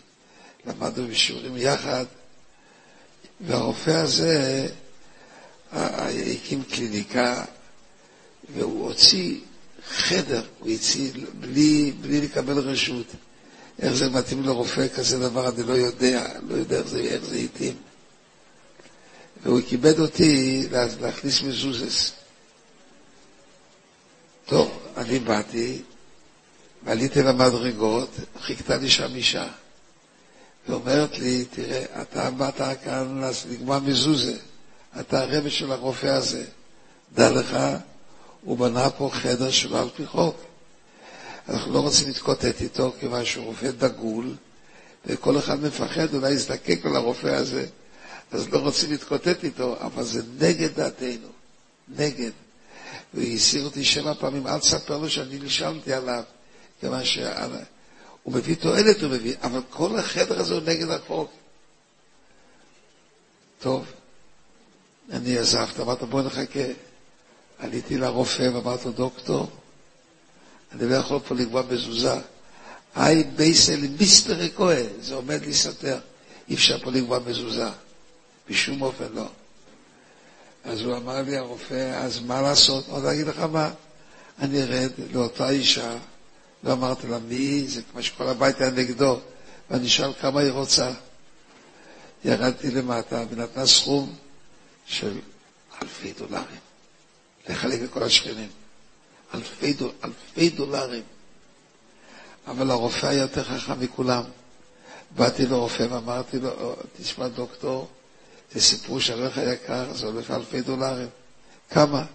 למדנו בשיעורים יחד, והרופא הזה הקים קליניקה, והוא הוציא חדר, הוא הציל בלי, בלי לקבל רשות. איך זה מתאים לרופא כזה דבר, אני לא יודע, לא יודע איך זה, איך זה התאים. והוא כיבד אותי לה, להכניס מזוזס. טוב, אני באתי, ועליתי למדרגות, חיכתה לי שם אישה. ואומרת לי, תראה, אתה באת כאן לגמר מזוזה, אתה הרבש של הרופא הזה. דע לך, הוא בנה פה חדר שלא על פי חוק. אנחנו לא רוצים להתקוטט איתו, כיוון שהוא רופא דגול, וכל אחד מפחד אולי יזדקק על הרופא הזה, אז לא רוצים להתקוטט איתו, אבל זה נגד דעתנו, נגד. הוא הסיר אותי שבע פעמים, אל תספר לו שאני נשאלתי עליו, כיוון שהוא מביא תועלת, הוא מביא, אבל כל החדר הזה הוא נגד החוק. טוב, אני עזבת, אמרת בוא נחכה. עליתי לרופא ואמרתי לו, דוקטור, אני לא יכול פה לקבוע מזוזה. היי בייסל מיסטר כהן, זה עומד להיסתר. אי אפשר פה לקבוע מזוזה. בשום אופן לא. אז הוא אמר לי, הרופא, אז מה לעשות? עוד להגיד לך מה? אני ארד לאותה אישה, לא אמרתי לה מי, זה כמו שכל הבית היה נגדו, ואני אשאל כמה היא רוצה. ירדתי למטה ונתנה סכום של אלפי דולרים. לחלק לכל השכנים. אלפי, דול, אלפי דולרים. אבל הרופא היה יותר חכם מכולם. באתי לרופא ואמרתי לו, תשמע דוקטור, זה סיפור שערך יקר, זה הולך אלפי דולרים. כמה?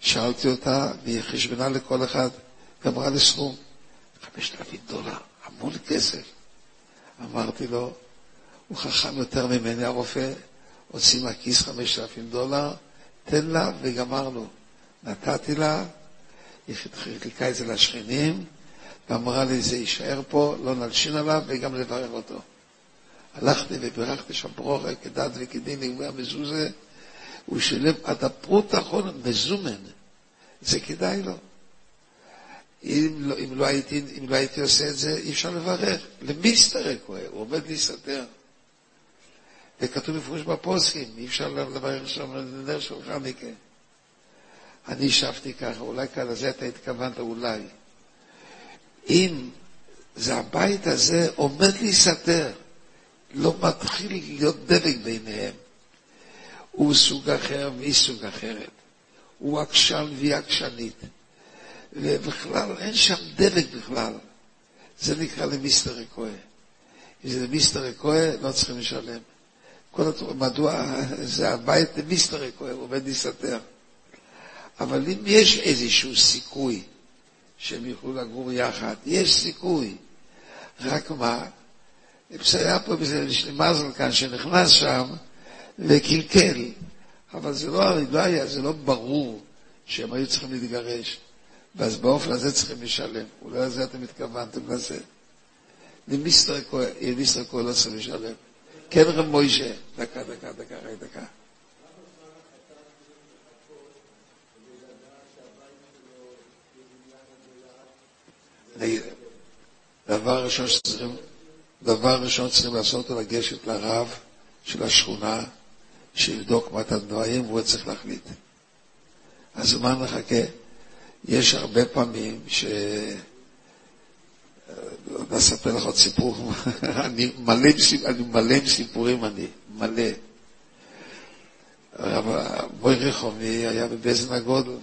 שאלתי אותה, והיא חשבנה לכל אחד, ואמרה לי סכום, חמשת אלפים דולר, המון כסף. אמרתי לו, הוא חכם יותר ממני, הרופא, הוציא מהכיס חמשת אלפים דולר, תן לה וגמרנו. נתתי לה, היא חילקה את זה לשכנים, ואמרה לי, זה יישאר פה, לא נלשין עליו וגם לברך אותו. הלכתי ובירכתי שם ברוכה כדת וכדין נגמר המזוזה, הוא שילם עד הפרוט האחרון מזומן. זה כדאי לו. אם לא, אם, לא הייתי, אם לא הייתי עושה את זה, אי אפשר לברך. למי יסתרק הוא? הוא עומד להסתתר. וכתוב בפירוש בפוסקים, אי אפשר לברך שם לנר של חניקה. אני השבתי ככה, אולי כאן לזה אתה התכוונת, אולי. אם זה הבית הזה עומד להיסתר, לא מתחיל להיות דבק ביניהם. הוא סוג אחר והיא סוג אחרת. הוא עקשן והיא עקשנית. ובכלל, אין שם דבק בכלל. זה נקרא למיסטר כהן. אם זה למיסטר כהן, לא צריכים לשלם. כל התורה, מדוע זה הבית למיסטר כהן, הוא עומד להסתתר. אבל אם יש איזשהו סיכוי שהם יוכלו לגור יחד, יש סיכוי. רק מה, היה פה איזה מזל כאן שנכנס שם וקלקל, אבל זה לא, לא היה, זה לא ברור שהם היו צריכים להתגרש, ואז באופן הזה צריכים לשלם. אולי לזה אתם התכוונתם לזה. למיסטר כהן לא צריכים לשלם. כן רב מוישה, דקה, דקה, דקה, דקה. דבר ראשון שצריכים, דבר ראשון צריכים לעשות הוא לגשת לרב של השכונה, שיבדוק מה את הדברים, והוא צריך להחליט. אז מה נחכה? יש הרבה פעמים ש... אני אספר לך עוד סיפור, אני מלא, אני מלא עם סיפורים, אני מלא. בוי רחומי היה בבזן הגודל.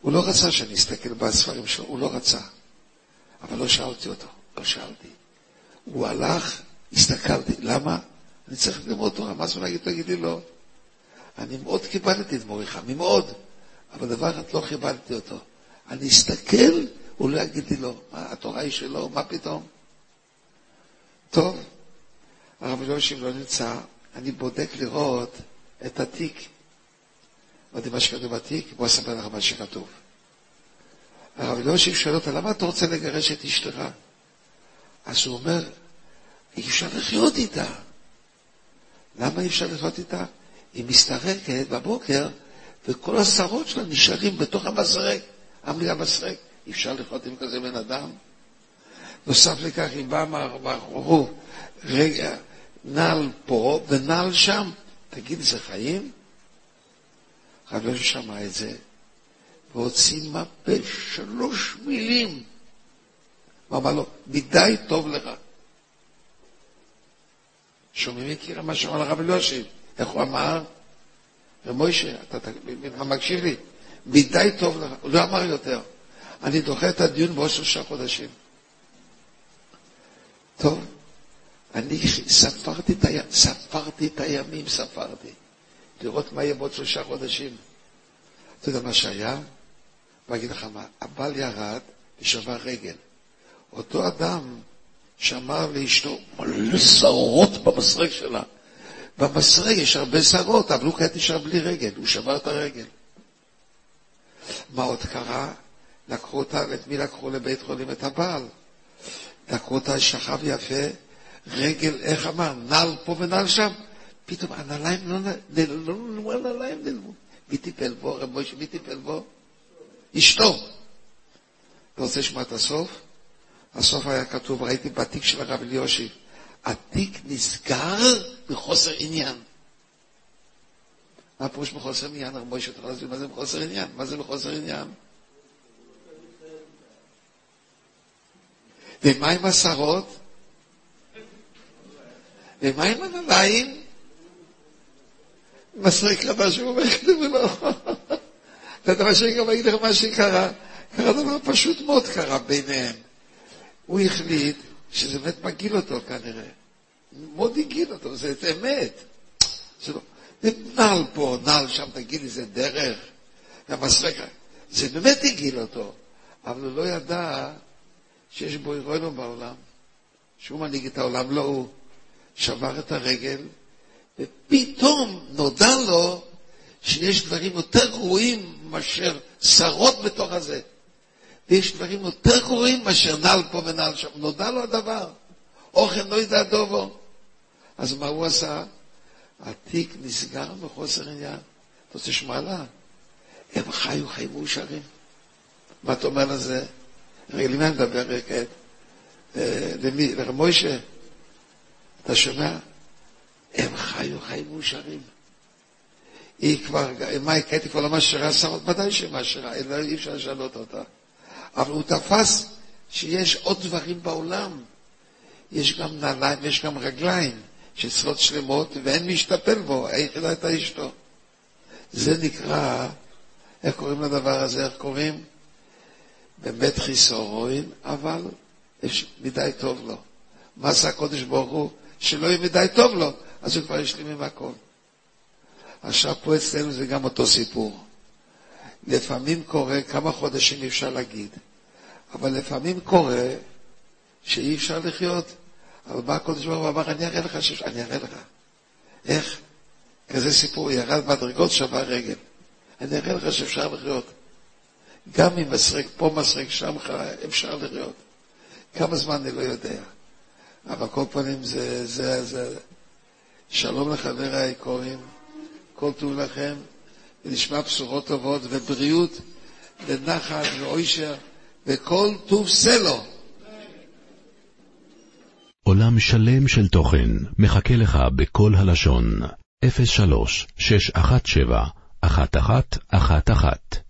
הוא לא רצה שאני אסתכל בספרים שלו, הוא לא רצה. אבל לא שאלתי אותו, לא שאלתי. הוא הלך, הסתכלתי. למה? אני צריך ללמוד תורה, מה זה להגיד, תגיד לי לא. אני מאוד כיבדתי את מוריך, מאוד. אבל דבר אחד לא כיבדתי אותו. אני אסתכל, הוא לא יגיד לי לא. מה, התורה היא שלו, מה פתאום? טוב, הרב יושיב לא נמצא, אני בודק לראות את התיק. אמרתי, מה שכתוב בתיק, בוא אספר לך מה שכתוב. הרב יושיב שואל אותה, למה אתה רוצה לגרש את אשתך? אז הוא אומר, אי אפשר לחיות איתה. למה אי אפשר לחיות איתה? היא מסתרקת בבוקר, וכל השערות שלה נשארים בתוך המסרק, המילה מסרק. אי אפשר לחיות עם כזה בן אדם. נוסף לכך, היא באה מהחורוב, רגע, נעל פה ונעל שם. תגיד, זה חיים? חבר שמע את זה, והוציא מפה שלוש מילים. הוא אמר לו, מדי טוב לך. שומעים מכירה מה שאמר הרב אלישיב? איך הוא אמר? ומוישה, אתה מקשיב לי? מדי טוב לך. הוא לא אמר יותר. אני דוחה את הדיון בעוד שלושה חודשים. טוב, אני ספרתי את, הימים, ספרתי את הימים, ספרתי. לראות מה יהיה בעוד שלושה חודשים. אתה יודע מה שהיה? אני אגיד לך מה, הבעל ירד ושבר רגל. אותו אדם שאמר לאשתו, מלא שערות במסרק שלה. במסרק יש הרבה שערות, אבל הוא כעת נשאר בלי רגל, הוא שבר את הרגל. מה עוד קרה? לקחו אותה, את מי לקחו לבית חולים? את הבעל. לקחו אותה, שכב יפה, רגל, איך אמר, נעל פה ונעל שם. פתאום הנעליים לא נעלמו, הנעליים נעלמו. מי טיפל בו? רב מוישה, מי טיפל בו? אשתו. אתה רוצה לשמוע את הסוף? הסוף היה כתוב, ראיתי בתיק של הרב אליושיב, התיק נסגר מחוסר עניין. מה פירוש מחוסר עניין? הרב מוישה, אתה יכול להסביר מה זה מחוסר עניין? מה זה מחוסר עניין? ומה עם השרות? ומה עם הנעליים? מסריק רבה שהוא אומר, כתבו לו. אתה יודע מה שאני גם אגיד לך מה שקרה? קרה דבר פשוט מאוד קרה ביניהם. הוא החליט שזה באמת מגעיל אותו כנראה. מאוד הגעיל אותו, זה אמת. זה לא, נעל פה, נעל שם, תגיד לי, זה דרך. והמסרק, זה באמת הגעיל אותו, אבל הוא לא ידע שיש בו אירונו בעולם, שהוא מנהיג את העולם, לא הוא. שבר את הרגל, ופתאום נודע לו שיש דברים יותר גרועים מאשר שרות בתוך הזה. ויש דברים יותר גרועים מאשר נעל פה ונעל שם. נודע לו הדבר. אוכל לא ידע דובו. אז מה הוא עשה? התיק נסגר מחוסר עניין. אתה רוצה לשמוע לה? הם חיו חיים מאושרים. מה אתה אומר לזה? רגע, למי אני מדבר כעת? אה, למי? לרב מוישה? אתה שומע? הם חיו חיים מאושרים. היא כבר, מה, קטי כבר לא משאירה שרות? ודאי שהיא משאירה, אי אפשר לשנות אותה. אבל הוא תפס שיש עוד דברים בעולם. יש גם נעליים, יש גם רגליים, שצרות שלמות, ואין מי שיטפל בו, היחידה הייתה אשתו. זה נקרא, איך קוראים לדבר הזה? איך קוראים? באמת חיסורון, אבל יש מדי טוב לו. מה עשה הקודש ברוך הוא? שלא יהיה מדי טוב לו, אז הוא כבר השלים עם הכל. עכשיו פה אצלנו זה גם אותו סיפור. לפעמים קורה, כמה חודשים אי אפשר להגיד, אבל לפעמים קורה שאי אפשר לחיות. אבל בא הקודש ברוך הוא אמר, אני אראה לך שיש, אני אראה לך. איך? כזה סיפור, ירד מדרגות, שבר רגל. אני אראה לך שאפשר לחיות. גם אם מסרק פה, מסרק שם, אפשר לחיות. כמה זמן אני לא יודע. אבל כל פנים זה, זה, זה. שלום לחברי היקורים, כל טוב לכם, ונשמע בשורות טובות ובריאות ונחת ואוישר וכל טוב סלו. עולם שלם של תוכן מחכה לך בכל הלשון, 03 617 1111